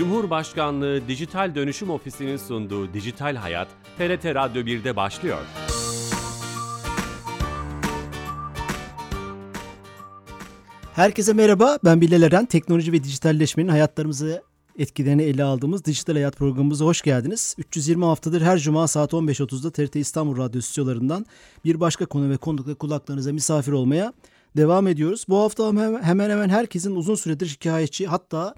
Cumhurbaşkanlığı Dijital Dönüşüm Ofisi'nin sunduğu Dijital Hayat, TRT Radyo 1'de başlıyor. Herkese merhaba, ben Bilal Eren. Teknoloji ve dijitalleşmenin hayatlarımızı etkilerini ele aldığımız Dijital Hayat programımıza hoş geldiniz. 320 haftadır her cuma saat 15.30'da TRT İstanbul Radyo stüdyolarından bir başka konu ve konukla kulaklarınıza misafir olmaya devam ediyoruz. Bu hafta hemen hemen herkesin uzun süredir şikayetçi hatta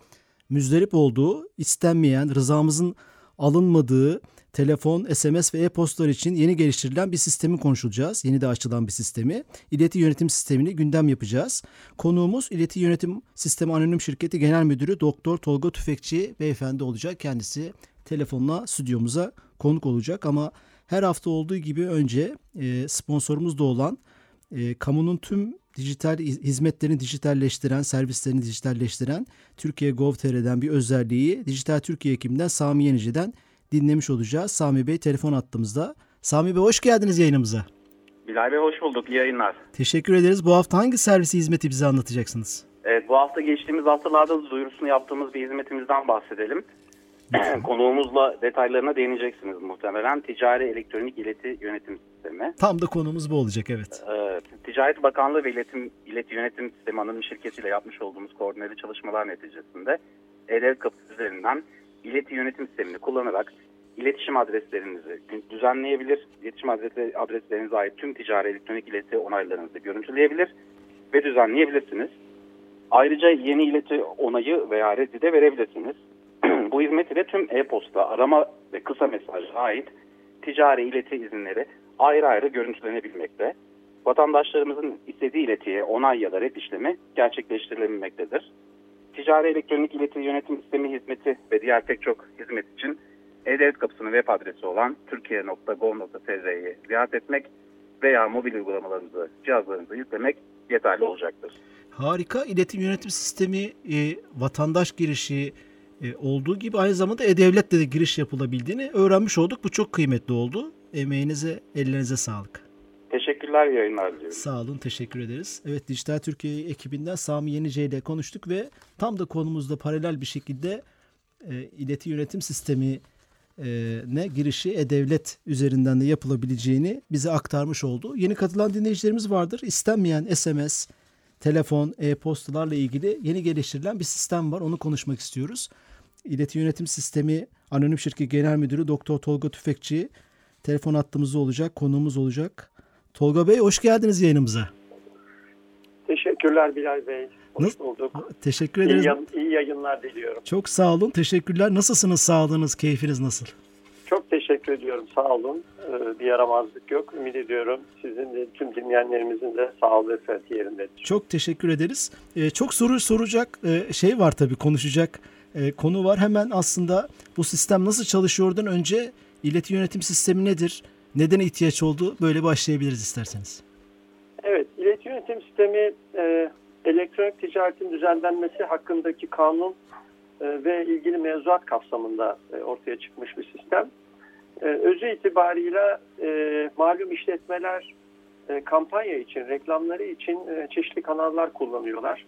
müzdarip olduğu, istenmeyen, rızamızın alınmadığı telefon, SMS ve e-postalar için yeni geliştirilen bir sistemi konuşacağız. Yeni de açılan bir sistemi. İleti yönetim sistemini gündem yapacağız. Konuğumuz İleti Yönetim Sistemi Anonim Şirketi Genel Müdürü Doktor Tolga Tüfekçi beyefendi olacak. Kendisi telefonla stüdyomuza konuk olacak ama her hafta olduğu gibi önce e, sponsorumuz da olan e, kamunun tüm dijital hizmetlerini dijitalleştiren, servislerini dijitalleştiren Türkiye Gov.tr'den bir özelliği Dijital Türkiye ekibinden Sami Yenici'den dinlemiş olacağız. Sami Bey telefon attığımızda. Sami Bey hoş geldiniz yayınımıza. Bilal Bey hoş bulduk. İyi yayınlar. Teşekkür ederiz. Bu hafta hangi servisi hizmeti bize anlatacaksınız? Evet bu hafta geçtiğimiz haftalarda duyurusunu yaptığımız bir hizmetimizden bahsedelim. Konuğumuzla detaylarına değineceksiniz muhtemelen. Ticari Elektronik İleti Yönetim Sistemi. Tam da konumuz bu olacak evet. Ee, Ticaret Bakanlığı ve İletim, İleti Yönetim Sistemi Anonim Şirketiyle yapmış olduğumuz koordineli çalışmalar neticesinde E-Devlet Kapısı üzerinden ileti yönetim sistemini kullanarak iletişim adreslerinizi düzenleyebilir. İletişim adresi, adreslerinize ait tüm ticari elektronik ileti onaylarınızı görüntüleyebilir ve düzenleyebilirsiniz. Ayrıca yeni ileti onayı veya reddi de verebilirsiniz. Bu hizmet ile tüm e-posta, arama ve kısa mesaja ait ticari ileti izinleri ayrı ayrı görüntülenebilmekte. Vatandaşlarımızın istediği iletiye onay ya da red işlemi gerçekleştirilebilmektedir. Ticari Elektronik İleti Yönetim Sistemi Hizmeti ve diğer pek çok hizmet için E-Devlet Kapısı'nın web adresi olan türkiye.gov.tr'yi ziyaret etmek veya mobil uygulamalarınızı cihazlarınıza yüklemek yeterli olacaktır. Harika. İletim yönetim sistemi e, vatandaş girişi e, olduğu gibi aynı zamanda E-Devlet'te de giriş yapılabildiğini öğrenmiş olduk. Bu çok kıymetli oldu. Emeğinize, ellerinize sağlık. Teşekkürler yayınlar diliyorum. Sağ olun teşekkür ederiz. Evet Dijital Türkiye ekibinden Sami Yenice ile konuştuk ve tam da konumuzda paralel bir şekilde e, ileti yönetim sistemi ne girişi e-devlet üzerinden de yapılabileceğini bize aktarmış oldu. Yeni katılan dinleyicilerimiz vardır. İstenmeyen SMS, telefon, e-postalarla ilgili yeni geliştirilen bir sistem var. Onu konuşmak istiyoruz. İleti Yönetim Sistemi Anonim Şirket Genel Müdürü Doktor Tolga Tüfekçi telefon attığımızda olacak, konuğumuz olacak. Tolga Bey hoş geldiniz yayınımıza. Teşekkürler Bilal Bey. Hoş Nasıl? bulduk. Teşekkür ederiz. İyi, iyi yayınlar diliyorum. Çok sağ olun. Teşekkürler. Nasılsınız? Sağlığınız, keyfiniz nasıl? Çok teşekkür ediyorum. Sağ olun. Ee, bir yaramazlık yok. Ümit ediyorum sizin de tüm dinleyenlerimizin de sağlığı sıhhati yerindedir. Çok teşekkür ederiz. Ee, çok soru soracak e, şey var tabii konuşacak e, konu var. Hemen aslında bu sistem nasıl çalışıyordan önce ileti yönetim sistemi nedir? Neden ihtiyaç oldu? Böyle başlayabiliriz isterseniz. Evet, iletişim yönetim sistemi e, elektronik ticaretin düzenlenmesi hakkındaki kanun e, ve ilgili mevzuat kapsamında e, ortaya çıkmış bir sistem. E, özü itibarıyla e, malum işletmeler e, kampanya için, reklamları için e, çeşitli kanallar kullanıyorlar.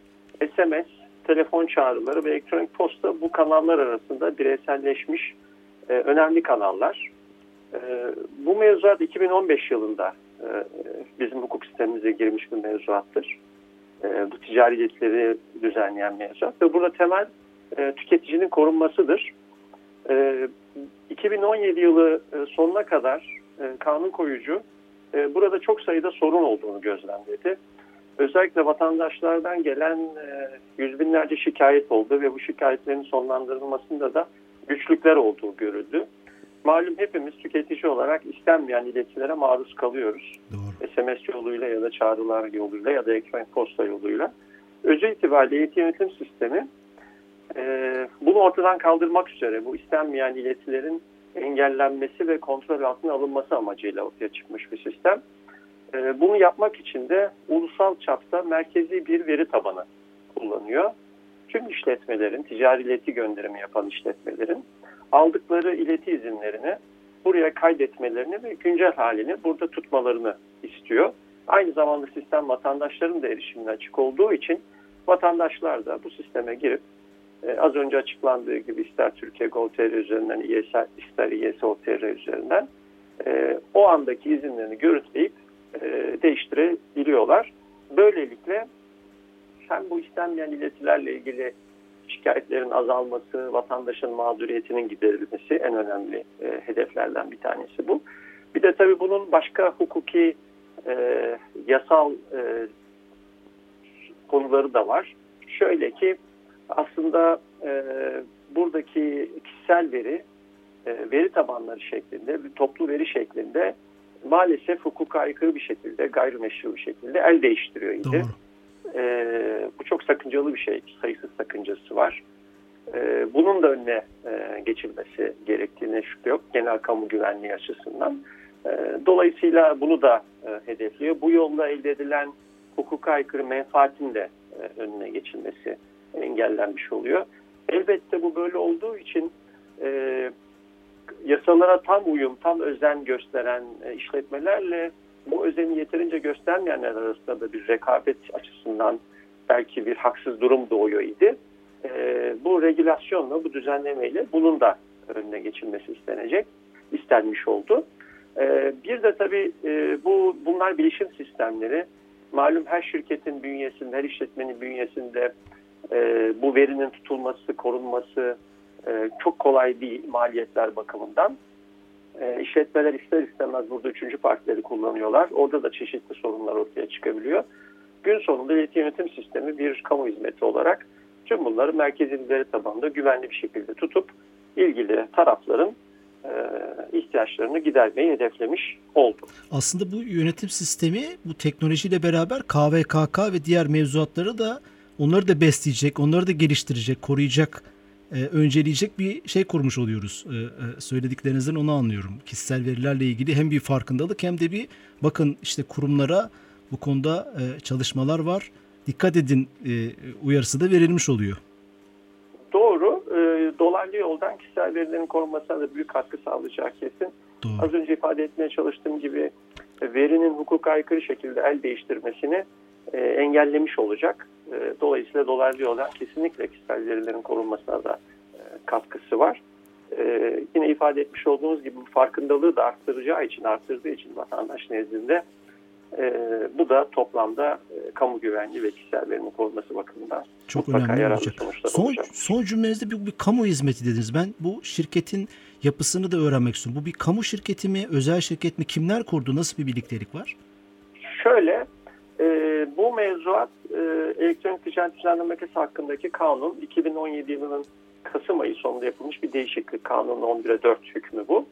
SMS, telefon çağrıları ve elektronik posta bu kanallar arasında bireyselleşmiş e, önemli kanallar. Ee, bu mevzuat 2015 yılında e, bizim hukuk sistemimize girmiş bir mevzuattır. E, bu ticari yetkileri düzenleyen mevzuat ve burada temel e, tüketicinin korunmasıdır. 2017 yılı sonuna kadar kanun koyucu burada çok sayıda sorun olduğunu gözlemledi. Özellikle vatandaşlardan gelen yüz binlerce şikayet oldu ve bu şikayetlerin sonlandırılmasında da güçlükler olduğu görüldü. Malum hepimiz tüketici olarak istenmeyen iletilere maruz kalıyoruz. Doğru. SMS yoluyla ya da çağrılar yoluyla ya da elektronik posta yoluyla. Özü itibariyle yönetim sistemi e, bunu ortadan kaldırmak üzere bu istenmeyen iletilerin engellenmesi ve kontrol altına alınması amacıyla ortaya çıkmış bir sistem. E, bunu yapmak için de ulusal çapta merkezi bir veri tabanı kullanıyor. Tüm işletmelerin, ticari ileti gönderimi yapan işletmelerin aldıkları ileti izinlerini buraya kaydetmelerini ve güncel halini burada tutmalarını istiyor. Aynı zamanda sistem vatandaşların da erişimine açık olduğu için vatandaşlar da bu sisteme girip e, az önce açıklandığı gibi ister Türkiye Gov.tr üzerinden, ister İSO.tr üzerinden e, o andaki izinlerini görüntüleyip e, değiştirebiliyorlar. Böylelikle hem bu istenmeyen iletilerle ilgili şikayetlerin azalması, vatandaşın mağduriyetinin giderilmesi en önemli e, hedeflerden bir tanesi bu. Bir de tabii bunun başka hukuki, e, yasal konuları da var. Şöyle ki aslında buradaki kişisel veri veri tabanları şeklinde bir toplu veri şeklinde maalesef hukuka aykırı bir şekilde gayrimeşru bir şekilde el değiştiriyor idi. Doğru. E, bu çok sakıncalı bir şey. Sayısız sakıncası var. E, bunun da önüne e, geçilmesi gerektiğine şüphe yok. Genel kamu güvenliği açısından. E, dolayısıyla bunu da e, hedefliyor. Bu yolda elde edilen hukuka aykırı menfaatin de e, önüne geçilmesi engellenmiş oluyor. Elbette bu böyle olduğu için e, yasalara tam uyum, tam özen gösteren e, işletmelerle bu özeni yeterince göstermeyenler arasında da bir rekabet açısından belki bir haksız durum doğuyor idi. E, bu regülasyonla, bu düzenlemeyle bunun da önüne geçilmesi istenecek, istenmiş oldu. E, bir de tabii bu bunlar bilişim sistemleri. Malum her şirketin bünyesinde, her işletmenin bünyesinde bu verinin tutulması, korunması e, çok kolay değil maliyetler bakımından. E, işletmeler ister istemez burada üçüncü partileri kullanıyorlar. Orada da çeşitli sorunlar ortaya çıkabiliyor. Gün sonunda iletişim yönetim sistemi bir kamu hizmeti olarak tüm bunları merkezi veri tabanında güvenli bir şekilde tutup ilgili tarafların e, ihtiyaçlarını gidermeyi hedeflemiş oldu. Aslında bu yönetim sistemi bu teknolojiyle beraber KVKK ve diğer mevzuatları da onları da besleyecek, onları da geliştirecek, koruyacak, e, önceleyecek bir şey kurmuş oluyoruz. E, e, söylediklerinizden onu anlıyorum. Kişisel verilerle ilgili hem bir farkındalık hem de bir bakın işte kurumlara bu konuda e, çalışmalar var. Dikkat edin e, uyarısı da verilmiş oluyor. Doğru. E, dolaylı yoldan kişisel verilerin korunmasına da büyük katkı sağlayacağı kesin. Doğru. Az önce ifade etmeye çalıştığım gibi verinin hukuka aykırı şekilde el değiştirmesini e, engellemiş olacak. E, dolayısıyla dolaylı yoldan kesinlikle kişisel verilerin korunmasına da e, katkısı var. E, yine ifade etmiş olduğunuz gibi bu farkındalığı da arttıracağı için, arttırdığı için vatandaş nezdinde e, bu da toplamda e, kamu güvenliği ve kişisel verinin korunması bakımından Çok önemli olacak. Son, olacak. son cümlenizde bir, bir kamu hizmeti dediniz. Ben bu şirketin yapısını da öğrenmek istiyorum. Bu bir kamu şirketi mi, özel şirket mi? Kimler kurdu? Nasıl bir birliktelik var? Şöyle, e, bu mevzuat e, elektronik ticaret düzenlemesi hakkındaki kanun 2017 yılının Kasım ayı sonunda yapılmış bir değişiklik kanunu 11'e 4 hükmü bu.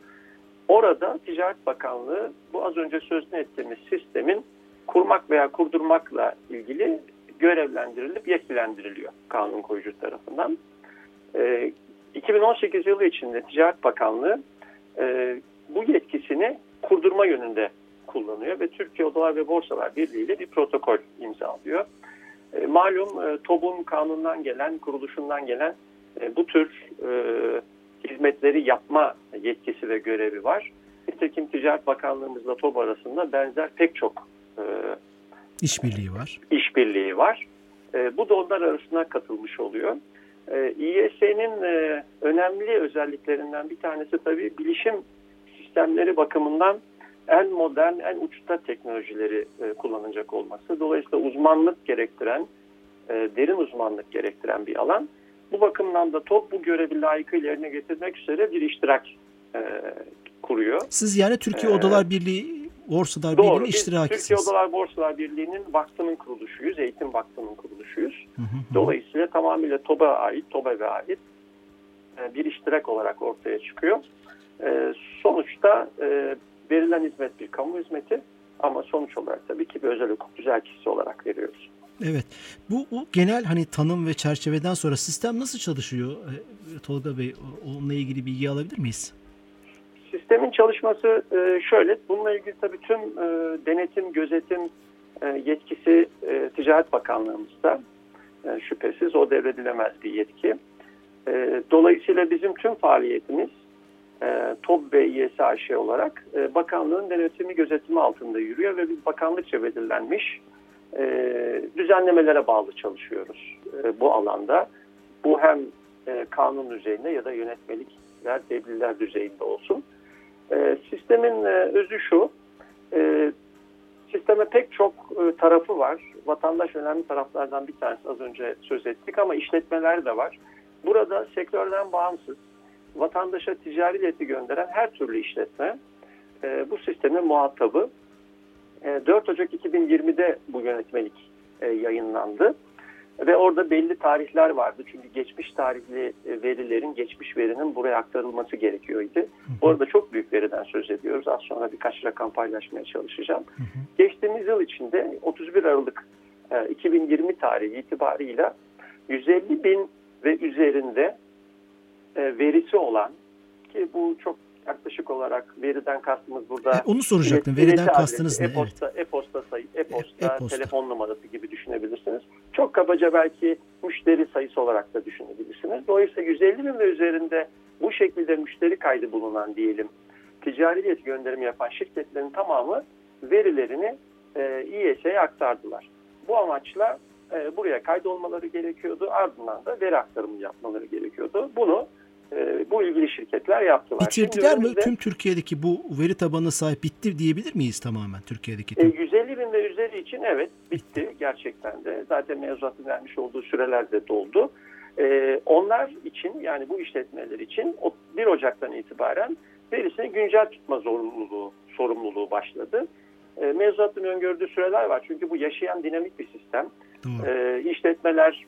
Orada Ticaret Bakanlığı bu az önce sözünü ettiğimiz sistemin kurmak veya kurdurmakla ilgili görevlendirilip yetkilendiriliyor kanun koyucu tarafından. E, 2018 yılı içinde Ticaret Bakanlığı e, bu yetkisini kurdurma yönünde kullanıyor ve Türkiye Odalar ve Borsalar Birliği ile bir protokol imzalıyor. E, malum e, TOB'un kanundan gelen, kuruluşundan gelen e, bu tür e, hizmetleri yapma yetkisi ve görevi var. Nitekim Ticaret Bakanlığımızla TOB arasında benzer pek çok e, İşbirliği var. işbirliği var. E, bu da onlar arasına katılmış oluyor. E, e, önemli özelliklerinden bir tanesi tabii bilişim sistemleri bakımından en modern, en uçta teknolojileri e, kullanacak olması. Dolayısıyla uzmanlık gerektiren, e, derin uzmanlık gerektiren bir alan. Bu bakımdan da TOP bu görevi layıkıyla yerine getirmek üzere bir iştirak e, kuruyor. Siz yani Türkiye Ee, Odalar Birliği, Borsalar Doğru. Birliği'nin iştirakisiniz. Türkiye Odalar Borsalar Birliği'nin vakfının kuruluşuyuz, eğitim vakfının kuruluşuyuz. Hı hı. Dolayısıyla tamamıyla TOB'a ait, TOB'a ait e, bir iştirak olarak ortaya çıkıyor. E, Sonuçta e, verilen hizmet bir kamu hizmeti ama sonuç olarak tabii ki bir özel hukuk düzeltisi olarak veriyoruz. Evet. Bu, bu genel hani tanım ve çerçeveden sonra sistem nasıl çalışıyor? Ee, Tolga Bey o- onunla ilgili bilgi alabilir miyiz? Sistemin çalışması e, şöyle, bununla ilgili tabii tüm e, denetim, gözetim e, yetkisi Ticaret Bakanlığımızda şüphesiz o devredilemez bir yetki. Dolayısıyla bizim tüm faaliyetimiz e, TOB ve İYSAŞ olarak e, bakanlığın denetimi gözetimi altında yürüyor ve biz bakanlıkça belirlenmiş e, düzenlemelere bağlı çalışıyoruz e, bu alanda. Bu hem e, kanun düzeyinde ya da yönetmelikler, tebliğler düzeyinde olsun. E, sistemin e, özü şu, e, sisteme pek çok e, tarafı var. Vatandaş önemli taraflardan bir tanesi az önce söz ettik ama işletmeler de var. Burada sektörden bağımsız vatandaşa ticari ileti gönderen her türlü işletme e, bu sistemin muhatabı. E, 4 Ocak 2020'de bu yönetmelik e, yayınlandı. Ve orada belli tarihler vardı. Çünkü geçmiş tarihli e, verilerin, geçmiş verinin buraya aktarılması gerekiyordu. Orada çok büyük veriden söz ediyoruz. Az sonra birkaç rakam paylaşmaya çalışacağım. Hı hı. Geçtiğimiz yıl içinde 31 Aralık 2020 e, tarihi itibarıyla 150 bin ve üzerinde e, verisi olan ki bu çok yaklaşık olarak veriden kastımız burada. E, onu soracaktım. Veriden kastınız ne? E-posta, evet. e-posta sayı, e-posta, e telefon numarası gibi düşünebilirsiniz. Çok kabaca belki müşteri sayısı olarak da düşünebilirsiniz. Dolayısıyla 150 bin ve üzerinde bu şekilde müşteri kaydı bulunan diyelim ticari ilet gönderimi yapan şirketlerin tamamı verilerini e, İES'e aktardılar. Bu amaçla e, buraya kaydolmaları gerekiyordu. Ardından da veri aktarımı yapmaları gerekiyordu. Bunu e, bu ilgili şirketler yaptılar. Bitirdiler mi? Tüm Türkiye'deki bu veri tabanına sahip bitti diyebilir miyiz tamamen Türkiye'deki? Tüm... E, 150 bin ve üzeri için evet bitti gerçekten de. Zaten mevzuatın vermiş olduğu süreler de doldu. E, onlar için yani bu işletmeler için 1 Ocak'tan itibaren verisini güncel tutma zorunluluğu, sorumluluğu başladı. E, mevzuatın öngördüğü süreler var. Çünkü bu yaşayan dinamik bir sistem. E, işletmeler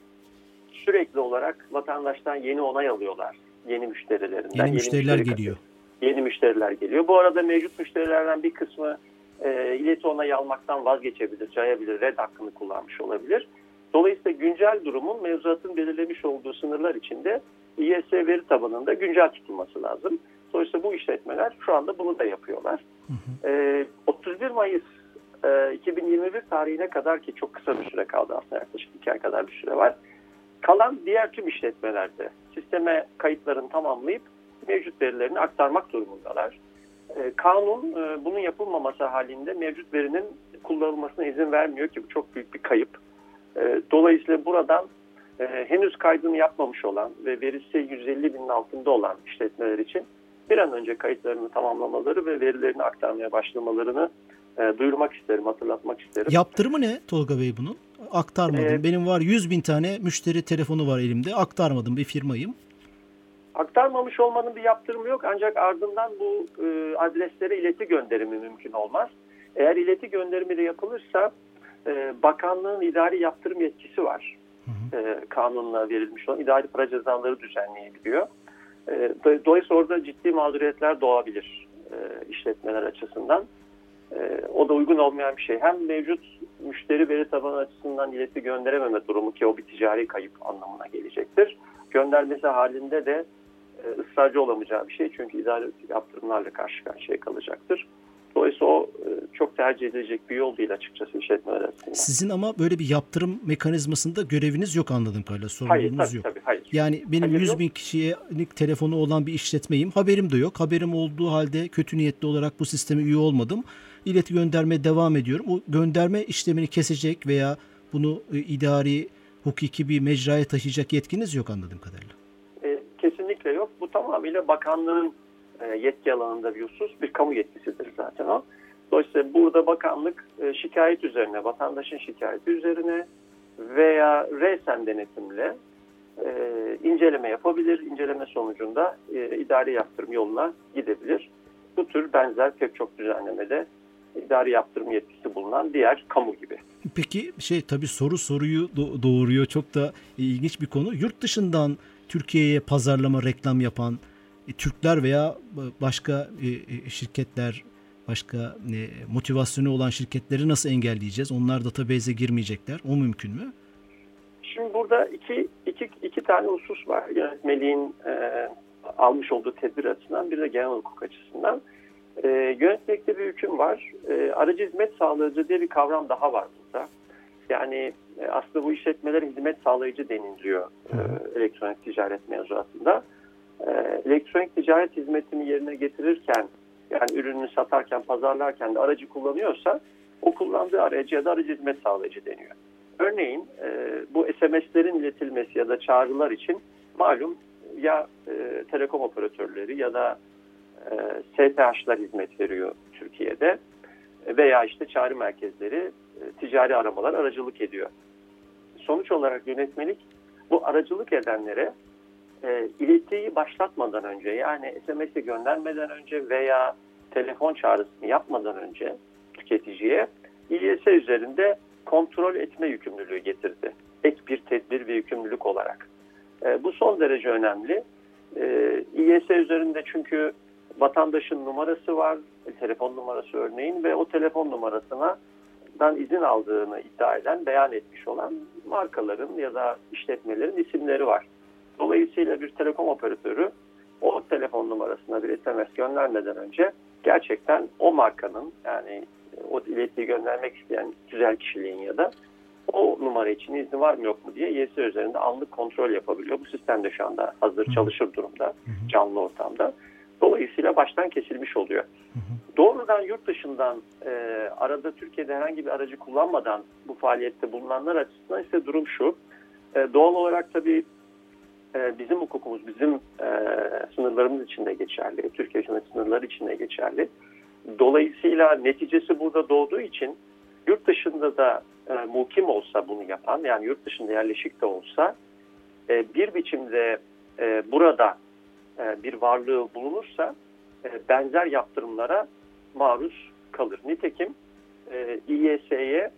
sürekli olarak vatandaştan yeni onay alıyorlar yeni müşterilerinden. Yeni, yeni müşteriler müşteri geliyor. Yeni müşteriler geliyor. Bu arada mevcut müşterilerden bir kısmı e, ileti onayı almaktan vazgeçebilir, cayabilir, red hakkını kullanmış olabilir. Dolayısıyla güncel durumun mevzuatın belirlemiş olduğu sınırlar içinde İES veri tabanında güncel tutulması lazım. Dolayısıyla bu işletmeler şu anda bunu da yapıyorlar. Hı hı. E, 31 Mayıs e, 2021 tarihine kadar ki çok kısa bir süre kaldı aslında yaklaşık iki ay kadar bir süre var. Kalan diğer tüm işletmelerde sisteme kayıtlarını tamamlayıp mevcut verilerini aktarmak durumundalar. Ee, kanun e, bunun yapılmaması halinde mevcut verinin kullanılmasına izin vermiyor ki bu çok büyük bir kayıp. Ee, dolayısıyla buradan e, henüz kaydını yapmamış olan ve verisi 150 binin altında olan işletmeler için bir an önce kayıtlarını tamamlamaları ve verilerini aktarmaya başlamalarını e, duyurmak isterim, hatırlatmak isterim. Yaptırımı ne Tolga Bey bunun? Aktarmadım. Ee, Benim var 100 bin tane müşteri telefonu var elimde. Aktarmadım bir firmayım. Aktarmamış olmanın bir yaptırımı yok ancak ardından bu e, adreslere ileti gönderimi mümkün olmaz. Eğer ileti gönderimi de yapılırsa e, bakanlığın idari yaptırım yetkisi var. Hı hı. E, kanunla verilmiş olan idari para cezaları düzenleyebiliyor. E, dolayısıyla orada ciddi mağduriyetler doğabilir e, işletmeler açısından. E, o da uygun olmayan bir şey. Hem mevcut müşteri veri tabanı açısından ileti gönderememe durumu ki o bir ticari kayıp anlamına gelecektir. Göndermesi halinde de e, ısrarcı olamayacağı bir şey çünkü idare yaptırımlarla karşı karşıya kalacaktır. Dolayısıyla o e, çok tercih edilecek bir yol değil açıkçası işletmeler arasında. Sizin ama böyle bir yaptırım mekanizmasında göreviniz yok anladığım kadarıyla. Sorumluluğunuz hayır, tabii, yok. Tabii, hayır. Yani benim hayır, 100 bin kişiye telefonu olan bir işletmeyim. Haberim de yok. Haberim olduğu halde kötü niyetli olarak bu sisteme üye olmadım ileti göndermeye devam ediyorum. O gönderme işlemini kesecek veya bunu e, idari, hukuki bir mecraya taşıyacak yetkiniz yok anladığım kadarıyla. E, kesinlikle yok. Bu tamamıyla bakanlığın e, yetki alanında bir husus. Bir kamu yetkisidir zaten o. Dolayısıyla burada bakanlık e, şikayet üzerine, vatandaşın şikayeti üzerine veya resen denetimle e, inceleme yapabilir. İnceleme sonucunda e, idari yaptırım yoluna gidebilir. Bu tür benzer pek çok düzenlemede idari yaptırım yetkisi bulunan diğer kamu gibi. Peki şey tabii soru soruyu doğuruyor. Çok da ilginç bir konu. Yurt dışından Türkiye'ye pazarlama, reklam yapan e, Türkler veya başka e, e, şirketler, başka e, motivasyonu olan şirketleri nasıl engelleyeceğiz? Onlar database'e girmeyecekler. O mümkün mü? Şimdi burada iki, iki, iki tane husus var. Yönetmeliğin e, almış olduğu tedbir açısından bir de genel hukuk açısından. E, yönetmekte bir hüküm var. E, aracı hizmet sağlayıcı diye bir kavram daha var burada. Yani e, aslında bu işletmelere hizmet sağlayıcı deniliyor e, elektronik ticaret mevzuatında. E, elektronik ticaret hizmetini yerine getirirken yani ürününü satarken, pazarlarken de aracı kullanıyorsa o kullandığı aracı ya da aracı hizmet sağlayıcı deniyor. Örneğin e, bu SMS'lerin iletilmesi ya da çağrılar için malum ya e, telekom operatörleri ya da e, STH'lar hizmet veriyor Türkiye'de veya işte çağrı merkezleri e, ticari aramalar aracılık ediyor. Sonuç olarak yönetmelik bu aracılık edenlere e, iletiyi başlatmadan önce yani SMS'i göndermeden önce veya telefon çağrısını yapmadan önce tüketiciye İLS üzerinde kontrol etme yükümlülüğü getirdi. Ek bir tedbir ve yükümlülük olarak. E, bu son derece önemli. E, İLS üzerinde çünkü vatandaşın numarası var, e, telefon numarası örneğin ve o telefon numarasına dan izin aldığını iddia eden, beyan etmiş olan markaların ya da işletmelerin isimleri var. Dolayısıyla bir telekom operatörü o telefon numarasına bir SMS göndermeden önce gerçekten o markanın yani o iletiyi göndermek isteyen güzel kişiliğin ya da o numara için izni var mı yok mu diye YS üzerinde anlık kontrol yapabiliyor. Bu sistem de şu anda hazır çalışır durumda canlı ortamda. Dolayısıyla baştan kesilmiş oluyor. Doğrudan yurt dışından e, arada Türkiye'de herhangi bir aracı kullanmadan bu faaliyette bulunanlar açısından ise durum şu. E, doğal olarak tabii e, bizim hukukumuz, bizim e, sınırlarımız içinde geçerli. Türkiye hükümet sınırları içinde geçerli. Dolayısıyla neticesi burada doğduğu için yurt dışında da e, mukim olsa bunu yapan yani yurt dışında yerleşik de olsa e, bir biçimde e, burada e, bir varlığı bulunursa e, benzer yaptırımlara maruz kalır. Nitekim e, İYS'ye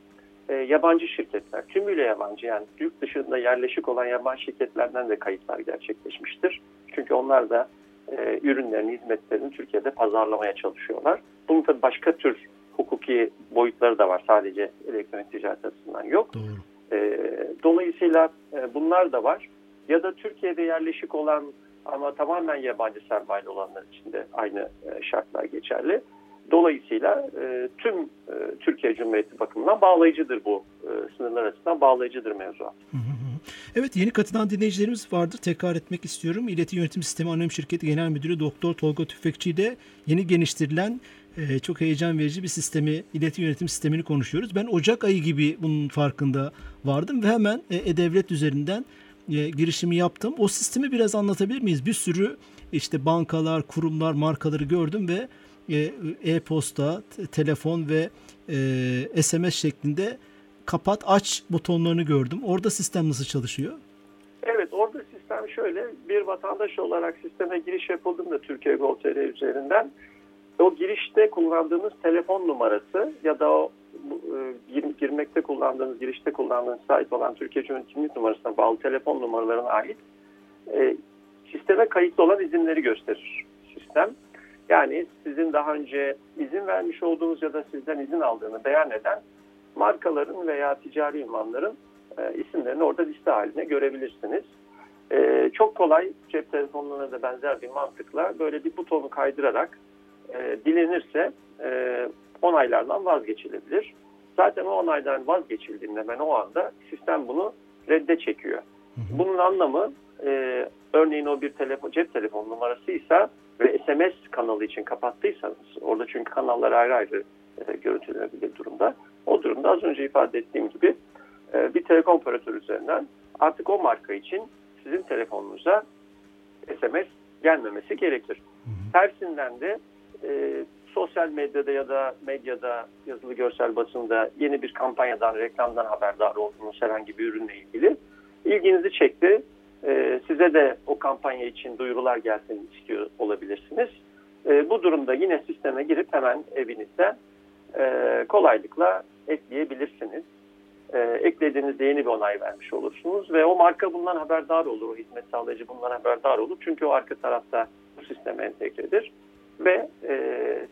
e, yabancı şirketler, tümüyle yabancı yani yurt dışında yerleşik olan yabancı şirketlerden de kayıtlar gerçekleşmiştir. Çünkü onlar da e, ürünlerini, hizmetlerini Türkiye'de pazarlamaya çalışıyorlar. Bunun tabii başka tür hukuki boyutları da var. Sadece elektronik ticaret açısından yok. Doğru. E, dolayısıyla e, bunlar da var. Ya da Türkiye'de yerleşik olan ama tamamen yabancı sermaye olanlar için de aynı e, şartlar geçerli. Dolayısıyla e, tüm e, Türkiye Cumhuriyeti bakımından bağlayıcıdır bu sınırlar açısından bağlayıcıdır mevzuat. Evet yeni katılan dinleyicilerimiz vardır. Tekrar etmek istiyorum. İleti Yönetim Sistemi Anonim Şirketi Genel Müdürü Doktor Tolga Tüfekçi ile yeni geliştirilen çok heyecan verici bir sistemi, ileti yönetim sistemini konuşuyoruz. Ben Ocak ayı gibi bunun farkında vardım ve hemen E-Devlet üzerinden e, girişimi yaptım. O sistemi biraz anlatabilir miyiz? Bir sürü işte bankalar, kurumlar, markaları gördüm ve e-posta, telefon ve e, SMS şeklinde kapat aç butonlarını gördüm. Orada sistem nasıl çalışıyor? Evet orada sistem şöyle bir vatandaş olarak sisteme giriş yapıldığında Türkiye Gov.tr üzerinden o girişte kullandığınız telefon numarası ya da o e, girmekte kullandığınız, girişte kullandığınız sahip olan Türkiye Cumhuriyeti kimlik numarasına bağlı telefon numaralarına ait e, sisteme kayıtlı olan izinleri gösterir sistem. Yani sizin daha önce izin vermiş olduğunuz ya da sizden izin aldığını beyan eden markaların veya ticari ünvanların e, isimlerini orada liste haline görebilirsiniz. E, çok kolay cep telefonlarına da benzer bir mantıkla böyle bir butonu kaydırarak e, dilenirse e, onaylardan vazgeçilebilir. Zaten o onaydan vazgeçildiğinde hemen o anda sistem bunu redde çekiyor. Bunun anlamı e, örneğin o bir telefon, cep telefon numarasıysa ve SMS kanalı için kapattıysanız orada çünkü kanallar ayrı ayrı e, görüntülenebilir durumda. O durumda az önce ifade ettiğim gibi e, bir telekom operatörü üzerinden artık o marka için sizin telefonunuza SMS gelmemesi gerekir. Tersinden de e, sosyal medyada ya da medyada yazılı görsel basında yeni bir kampanyadan, reklamdan haberdar olduğunuz herhangi bir ürünle ilgili ilginizi çekti. E, size de o kampanya için duyurular gelsin istiyor olabilirsiniz. E, bu durumda yine sisteme girip hemen evinizde e, kolaylıkla ekleyebilirsiniz. E, eklediğinizde yeni bir onay vermiş olursunuz ve o marka bundan haberdar olur, o hizmet sağlayıcı bundan haberdar olur. Çünkü o arka tarafta bu sisteme entegredir ve e,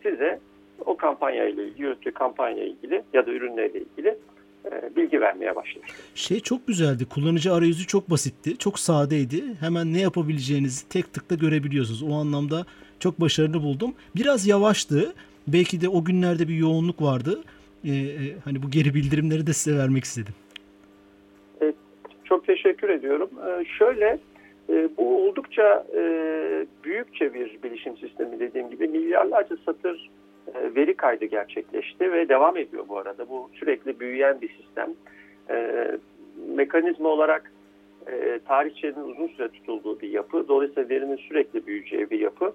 size o kampanya ile ilgili, yürüttüğü kampanya ile ilgili ya da ürünlerle ilgili e, bilgi vermeye başlar. Şey çok güzeldi. Kullanıcı arayüzü çok basitti. Çok sadeydi. Hemen ne yapabileceğinizi tek tıkta görebiliyorsunuz. O anlamda çok başarılı buldum. Biraz yavaştı. Belki de o günlerde bir yoğunluk vardı. Ee, hani bu geri bildirimleri de size vermek istedim. Evet, çok teşekkür ediyorum. Ee, şöyle e, bu oldukça e, büyükçe bir bilişim sistemi dediğim gibi milyarlarca satır e, veri kaydı gerçekleşti ve devam ediyor bu arada. Bu sürekli büyüyen bir sistem. E, mekanizma olarak e, tarihçenin uzun süre tutulduğu bir yapı. Dolayısıyla verinin sürekli büyüyeceği bir yapı.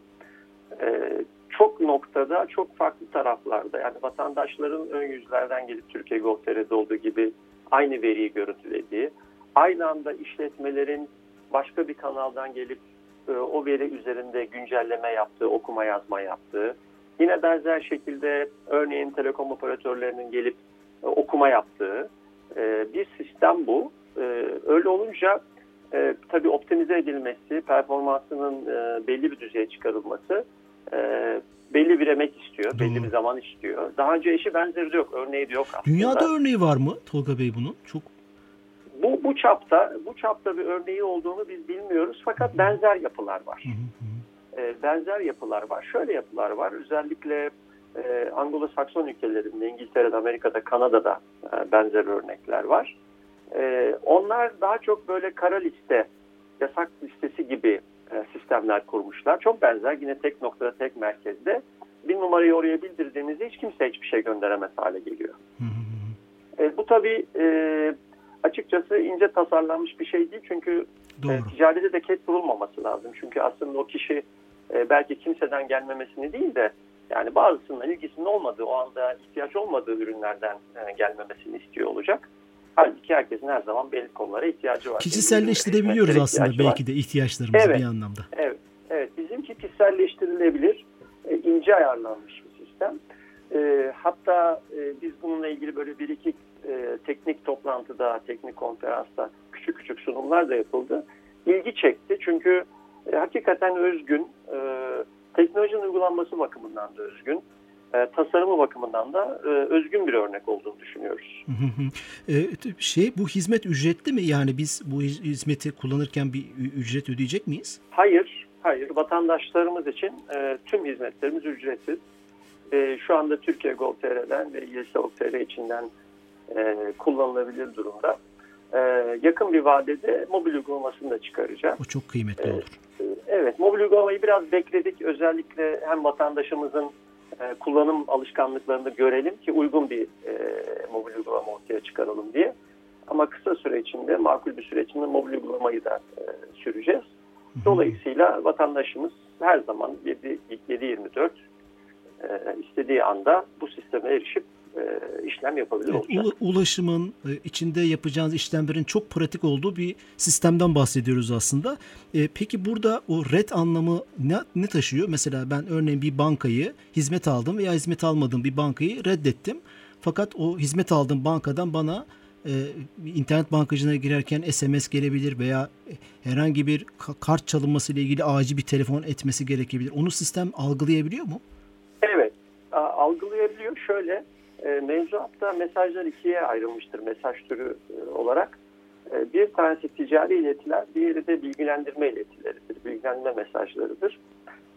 E, çok noktada, çok farklı taraflarda yani vatandaşların ön yüzlerden gelip Türkiye Gov.tr'de olduğu gibi aynı veriyi görüntülediği, aynı anda işletmelerin başka bir kanaldan gelip e, o veri üzerinde güncelleme yaptığı, okuma yazma yaptığı, yine benzer şekilde örneğin telekom operatörlerinin gelip e, okuma yaptığı e, bir sistem bu. E, öyle olunca e, tabii optimize edilmesi, performansının e, belli bir düzeye çıkarılması e, belli bir emek istiyor, Doğru. belli bir zaman istiyor. Daha önce eşi benzeri de yok, örneği de yok aslında. Dünyada örneği var mı Tolga Bey bunun? Çok Bu, bu çapta bu çapta bir örneği olduğunu biz bilmiyoruz fakat benzer yapılar var. E, benzer yapılar var. Şöyle yapılar var. Özellikle e, Anglo-Sakson ülkelerinde, İngiltere'de, Amerika'da, Kanada'da e, benzer örnekler var. E, onlar daha çok böyle kara liste, yasak listesi gibi e, sistemler kurmuşlar. Çok benzer. Yine tek noktada, tek merkezde. Bir numarayı oraya bildirdiğinizde hiç kimse hiçbir şey gönderemez hale geliyor. Hı hı. E, bu tabii e, açıkçası ince tasarlanmış bir şey değil. Çünkü Doğru. e, ticarete de ket vurulmaması lazım. Çünkü aslında o kişi e, belki kimseden gelmemesini değil de yani bazısının ilgisinin olmadığı, o anda ihtiyaç olmadığı ürünlerden e, gelmemesini istiyor olacak. Halbuki herkesin her zaman belli konulara ihtiyacı var. Kişiselleştirebiliyoruz aslında var. belki de ihtiyaçlarımızı Evet. bir anlamda. Evet, evet. Bizimki kişiselleştirilebilir, e, ince ayarlanmış bir sistem. E, hatta e, biz bununla ilgili böyle bir iki e, teknik toplantıda, teknik konferansta küçük küçük sunumlar da yapıldı. İlgi çekti çünkü e, hakikaten özgün, e, teknolojinin uygulanması bakımından da özgün, e, tasarımı bakımından da e, özgün bir örnek olduğunu düşünüyoruz. E, şey bu hizmet ücretli mi? Yani biz bu hiz- hizmeti kullanırken bir ücret ödeyecek miyiz? Hayır, hayır. Vatandaşlarımız için e, tüm hizmetlerimiz ücretsiz. E, şu anda Türkiye Gov.tr'den ve YSOG.tr içinden e, kullanılabilir durumda. E, yakın bir vadede mobil uygulamasını da çıkaracağız. O çok kıymetli Evet. olur. E, evet, mobil uygulamayı biraz bekledik. Özellikle hem vatandaşımızın e, kullanım alışkanlıklarını görelim ki uygun bir e, mobil uygulama ortaya çıkaralım diye. Ama kısa süre içinde, makul bir süre içinde mobil uygulamayı da e, süreceğiz. Dolayısıyla vatandaşımız her zaman 7 7-24 e, istediği anda bu sisteme erişip e, işlem yapabilir Evet, olacak. ula- ulaşımın e, içinde yapacağınız işlemlerin çok pratik olduğu bir sistemden bahsediyoruz aslında. E, peki burada o red anlamı ne, ne taşıyor? Mesela ben örneğin bir bankayı hizmet aldım veya hizmet almadığım bir bankayı reddettim. Fakat o hizmet aldığım bankadan bana e, internet bankacılığına girerken SMS gelebilir veya herhangi bir ka- kart çalınması ile ilgili acil bir telefon etmesi gerekebilir. Onu sistem algılayabiliyor mu? Evet, algılayabiliyor. Şöyle, e, mevzuatta mesajlar ikiye ayrılmıştır mesaj türü e, olarak. E, bir tanesi ticari iletiler, diğeri de bilgilendirme iletileridir, bilgilendirme mesajlarıdır.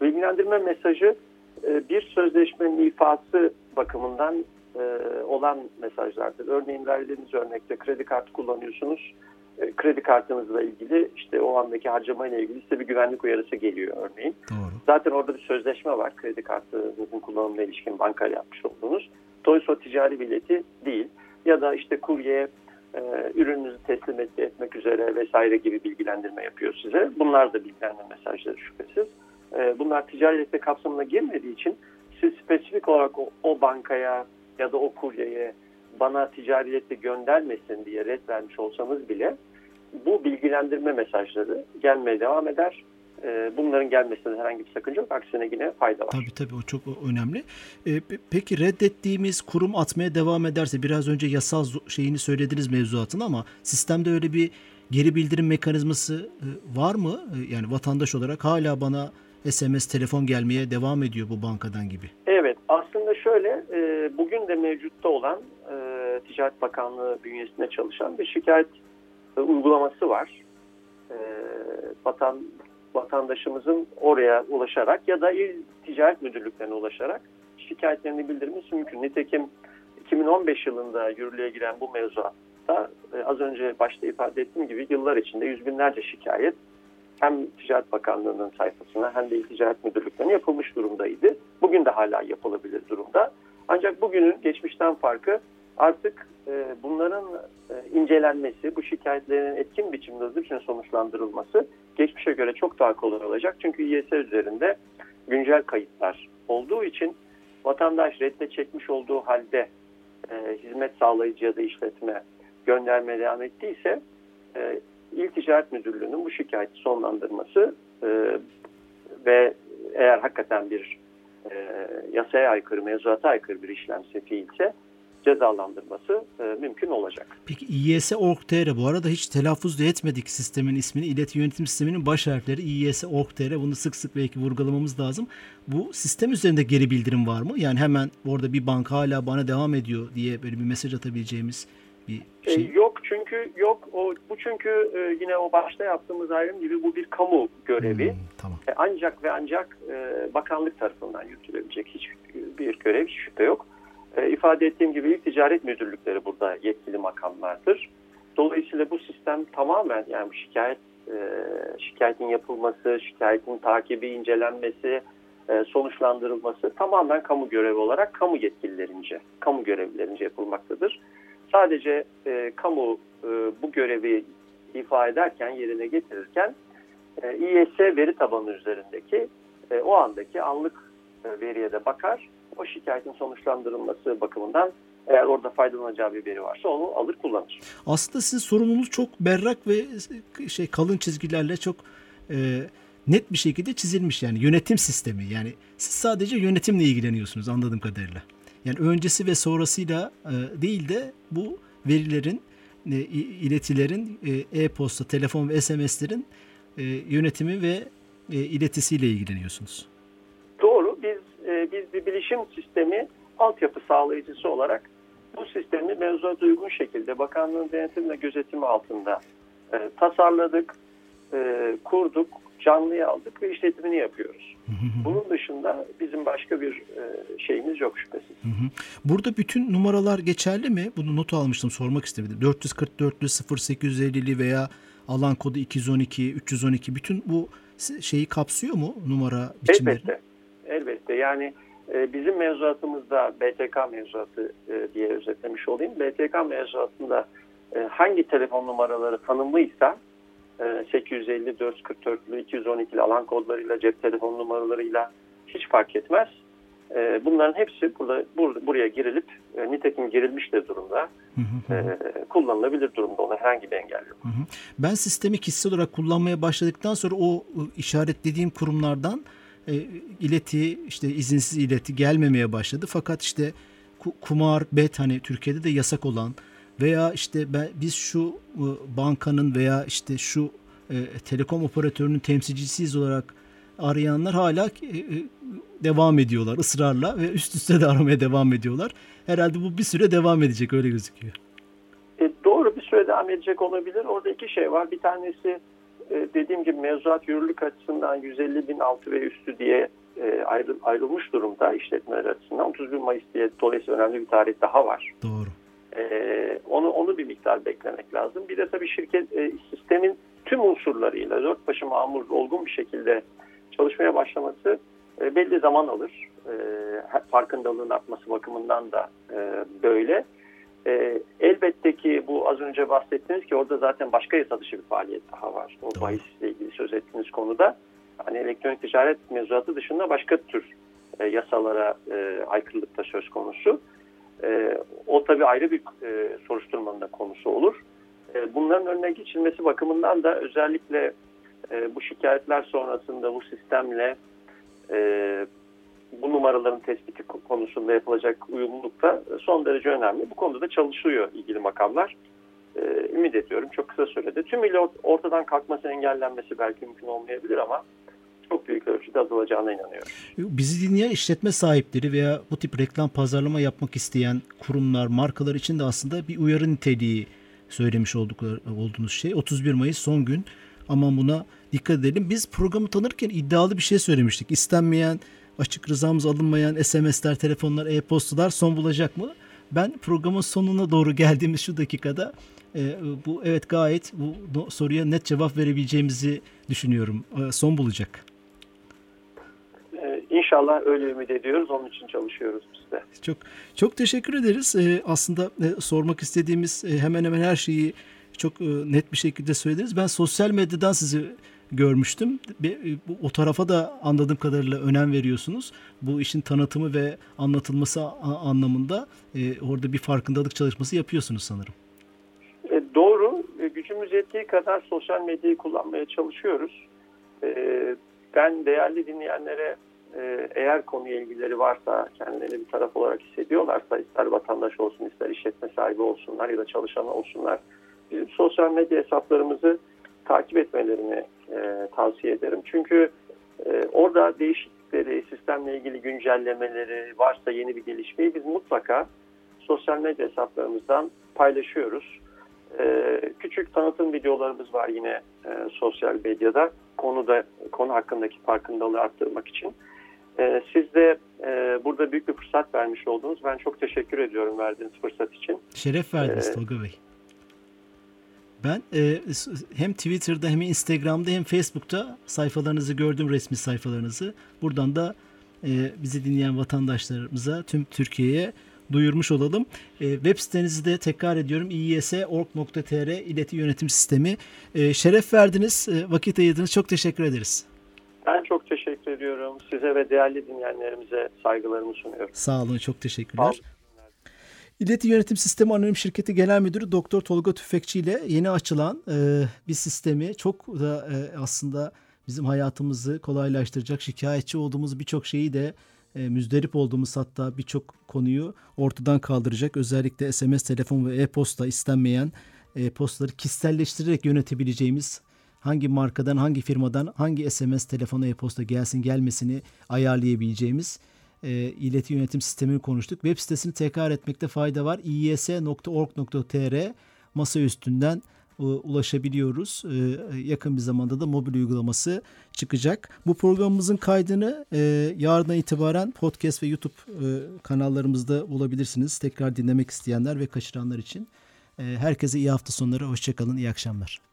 Bilgilendirme mesajı e, bir sözleşmenin ifası bakımından e, olan mesajlardır. Örneğin verdiğiniz örnekte kredi kartı kullanıyorsunuz. E, kredi kartınızla ilgili işte o andaki harcamayla ilgili size bir güvenlik uyarısı geliyor örneğin. Doğru. Zaten orada bir sözleşme var. Kredi kartınızın kullanımına ilişkin bankayla yapmış olduğunuz. Dolayısıyla ticari bileti değil. Ya da işte kurye e, ürününüzü teslim et, etmek üzere vesaire gibi bilgilendirme yapıyor size. Bunlar da bilgilendirme mesajları şüphesiz. E, bunlar ticari ileti kapsamına girmediği için siz spesifik olarak o, o bankaya ya da o kuryeye bana ticari ileti göndermesin diye red vermiş olsanız bile bu bilgilendirme mesajları gelmeye devam eder bunların gelmesinde herhangi bir sakınca yok. Aksine yine fayda var. Tabii tabii o çok önemli. E, pe- peki reddettiğimiz kurum atmaya devam ederse biraz önce yasal şeyini söylediniz mevzuatın ama sistemde öyle bir geri bildirim mekanizması e, var mı? E, yani vatandaş olarak hala bana SMS, telefon gelmeye devam ediyor bu bankadan gibi. Evet aslında şöyle e, bugün de mevcutta olan Ticaret Bakanlığı bünyesinde çalışan bir şikayet uygulaması var. Vatan vatandaşımızın oraya ulaşarak ya da il ticaret müdürlüklerine ulaşarak şikayetlerini bildirmesi mümkün. Nitekim 2015 yılında yürürlüğe giren bu mevzuatta e, az önce başta ifade ettiğim gibi yıllar içinde yüz binlerce şikayet hem Ticaret Bakanlığı'nın sayfasına hem de Ticaret Müdürlüklerine yapılmış durumdaydı. Bugün de hala yapılabilir durumda. Ancak bugünün geçmişten farkı artık e, bunların e, incelenmesi, bu şikayetlerin etkin biçimde hızlı sonuçlandırılması geçmişe göre çok daha kolay olacak. Çünkü İYS üzerinde güncel kayıtlar olduğu için vatandaş redde çekmiş olduğu halde e, hizmet sağlayıcı ya da işletme göndermeye devam ettiyse e, İl Ticaret Müdürlüğü'nün bu şikayeti sonlandırması e, ve eğer hakikaten bir e, yasaya aykırı, mevzuata aykırı bir işlemse fiilse cezalandırması e, mümkün olacak. Peki İYS.org.tr bu arada hiç telaffuz da etmedik sistemin ismini. İleti Yönetim Sistemi'nin baş harfleri İYS.org.tr. Bunu sık sık belki vurgulamamız lazım. Bu sistem üzerinde geri bildirim var mı? Yani hemen orada bir banka hala bana devam ediyor diye böyle bir mesaj atabileceğimiz bir şey. E, yok çünkü yok o bu çünkü e, yine o başta yaptığımız ayrım gibi bu bir kamu görevi. Hmm, tamam. E, ancak ve ancak e, bakanlık tarafından yürütülebilecek hiçbir görev hiç şüphe yok. E, ifade ettiğim gibi ilk ticaret müdürlükleri burada yetkili makamlardır. Dolayısıyla bu sistem tamamen yani şikayet e, şikayetin yapılması, şikayetin takibi, incelenmesi, e, sonuçlandırılması tamamen kamu görevi olarak kamu yetkililerince, kamu görevlilerince yapılmaktadır. Sadece e, kamu e, bu görevi ifa ederken, yerine getirirken e, İYS veri tabanı üzerindeki e, o andaki anlık e, veriye de bakar. O şikayetin sonuçlandırılması bakımından eğer orada faydalanacağı bir veri varsa onu alır kullanır. Aslında sizin sorumluluğunuz çok berrak ve şey kalın çizgilerle çok e, net bir şekilde çizilmiş yani yönetim sistemi. Yani siz sadece yönetimle ilgileniyorsunuz anladığım kadarıyla. Yani öncesi ve sonrasıyla e, değil de bu verilerin, e, iletilerin, e, e-posta, telefon ve SMS'lerin e, yönetimi ve e, iletisiyle ilgileniyorsunuz. Doğru. Biz e, biz bir bilişim sistemi altyapı sağlayıcısı olarak bu sistemi mevzuat uygun şekilde bakanlığın denetim ve gözetimi altında e, tasarladık, e, kurduk, canlıya aldık ve işletimini yapıyoruz. Bunun dışında bizim başka bir e, şeyimiz yok şüphesiz. Burada bütün numaralar geçerli mi? Bunu not almıştım sormak istedim. 444'lü 0850'li veya alan kodu 212, 312 bütün bu şeyi kapsıyor mu numara biçimleri? Elbette. Elbette. Yani e, bizim mevzuatımızda BTK mevzuatı e, diye özetlemiş olayım. BTK mevzuatında e, hangi telefon numaraları tanımlıysa 850, 444'lü, 212'li alan kodlarıyla, cep telefon numaralarıyla hiç fark etmez. Bunların hepsi burada bur buraya girilip nitekim girilmiş de durumda kullanılabilir durumda ona herhangi bir engel yok. Ben sistemi kişisel olarak kullanmaya başladıktan sonra o işaretlediğim kurumlardan e, ileti işte izinsiz ileti gelmemeye başladı. Fakat işte kumar, bet hani Türkiye'de de yasak olan veya işte ben, biz şu e, bankanın veya işte şu e, telekom operatörünün temsilcisiyiz olarak arayanlar hala e, e, devam ediyorlar ısrarla ve üst üste de aramaya devam ediyorlar. Herhalde bu bir süre devam edecek öyle gözüküyor. E, doğru bir süre devam edecek olabilir. Orada iki şey var. Bir tanesi e, dediğim gibi mevzuat yürürlük açısından 150 bin altı ve üstü diye e, ayrı, ayrılmış durumda işletmeler açısından. 31 Mayıs diye dolayısıyla önemli bir tarih daha var. Doğru. E, onu onu bir miktar beklemek lazım. Bir de tabii şirket e, sistemin tüm unsurlarıyla dört başı mamur olgun bir şekilde çalışmaya başlaması e, belli zaman alır. E, farkındalığın artması bakımından da e, böyle. E, elbette ki bu az önce bahsettiniz ki orada zaten başka yasa dışı bir faaliyet daha var. O bahisle ilgili söz ettiğiniz konuda. Hani elektronik ticaret mevzuatı dışında başka tür e, yasalara e, aykırılık da söz konusu. E, o tabii ayrı bir e, soruşturmanın da konusu olur. E, bunların önüne geçilmesi bakımından da özellikle e, bu şikayetler sonrasında bu sistemle e, bu numaraların tespiti konusunda yapılacak uyumluluk da son derece önemli. Bu konuda da çalışıyor ilgili makamlar. Ee, ümit ediyorum çok kısa sürede. Tüm ile ortadan kalkması engellenmesi belki mümkün olmayabilir ama çok büyük ölçüde azalacağına inanıyorum. Bizi dinleyen işletme sahipleri veya bu tip reklam pazarlama yapmak isteyen kurumlar, markalar için de aslında bir uyarı niteliği söylemiş oldukları, olduğunuz şey. 31 Mayıs son gün ama buna dikkat edelim. Biz programı tanırken iddialı bir şey söylemiştik. İstenmeyen açık rızamız alınmayan SMS'ler, telefonlar, e-postalar son bulacak mı? Ben programın sonuna doğru geldiğimiz şu dakikada e, bu evet gayet bu soruya net cevap verebileceğimizi düşünüyorum. E, son bulacak. Ee, İnşallah öyle ümit ediyoruz. Onun için çalışıyoruz biz de. Çok çok teşekkür ederiz. Ee, aslında e, sormak istediğimiz e, hemen hemen her şeyi çok e, net bir şekilde söylediniz. Ben sosyal medyadan sizi görmüştüm. E, o tarafa da anladığım kadarıyla önem veriyorsunuz. Bu işin tanıtımı ve anlatılması anlamında e, orada bir farkındalık çalışması yapıyorsunuz sanırım. E, doğru. Gücümüz yettiği kadar sosyal medyayı kullanmaya çalışıyoruz. Ben değerli dinleyenlere eğer konuya ilgileri varsa, kendilerini bir taraf olarak hissediyorlarsa, ister vatandaş olsun, ister işletme sahibi olsunlar ya da çalışan olsunlar, bizim sosyal medya hesaplarımızı takip etmelerini e, tavsiye ederim. Çünkü e, orada değişiklikleri, sistemle ilgili güncellemeleri, varsa yeni bir gelişmeyi biz mutlaka sosyal medya hesaplarımızdan paylaşıyoruz. Ee, küçük tanıtım videolarımız var yine e, sosyal medyada konuda konu hakkındaki farkındalığı arttırmak için. Ee, siz de e, burada büyük bir fırsat vermiş oldunuz. Ben çok teşekkür ediyorum verdiğiniz fırsat için. Şeref verdiniz Evet. Tolga Bey. Ben e, hem Twitter'da hem Instagram'da hem Facebook'ta sayfalarınızı gördüm resmi sayfalarınızı. Buradan da e, bizi dinleyen vatandaşlarımıza tüm Türkiye'ye duyurmuş olalım. E, web sitenizi de tekrar ediyorum iys.org.tr ileti yönetim sistemi. E, şeref verdiniz, e, vakit ayırdınız. Çok teşekkür ederiz. Ben çok teşekkür ediyorum. Size ve değerli dinleyenlerimize saygılarımı sunuyorum. Sağ olun, çok Sağ teşekkürler. olun. İleti Yönetim Sistemi Anonim Şirketi Genel Müdürü Doktor Tolga Tüfekçi ile yeni açılan e, bir sistemi çok da e, aslında bizim hayatımızı kolaylaştıracak, şikayetçi olduğumuz birçok şeyi de e, müzdarip olduğumuz hatta birçok konuyu ortadan kaldıracak. Özellikle SMS, telefon ve e-posta istenmeyen e-postaları kişiselleştirerek yönetebileceğimiz hangi markadan, hangi firmadan, hangi SMS, telefon, e-posta gelsin gelmesini ayarlayabileceğimiz e, ileti yönetim sistemini konuştuk. Web sitesini tekrar etmekte fayda var. iys.org.tr masa üstünden e, ulaşabiliyoruz. E, yakın bir zamanda da mobil uygulaması çıkacak. Bu programımızın kaydını e, yarından itibaren podcast ve YouTube e, kanallarımızda bulabilirsiniz. Tekrar dinlemek isteyenler ve kaçıranlar için. E, herkese iyi hafta sonları. Hoşçakalın. İyi akşamlar.